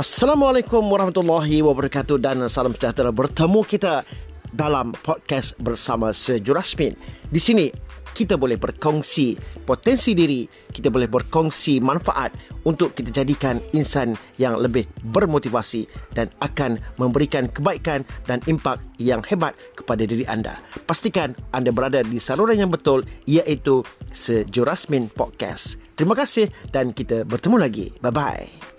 Assalamualaikum warahmatullahi wabarakatuh dan salam sejahtera bertemu kita dalam podcast bersama Sejurasmin. Di sini kita boleh berkongsi potensi diri, kita boleh berkongsi manfaat untuk kita jadikan insan yang lebih bermotivasi dan akan memberikan kebaikan dan impak yang hebat kepada diri anda. Pastikan anda berada di saluran yang betul iaitu Sejurasmin Podcast. Terima kasih dan kita bertemu lagi. Bye-bye.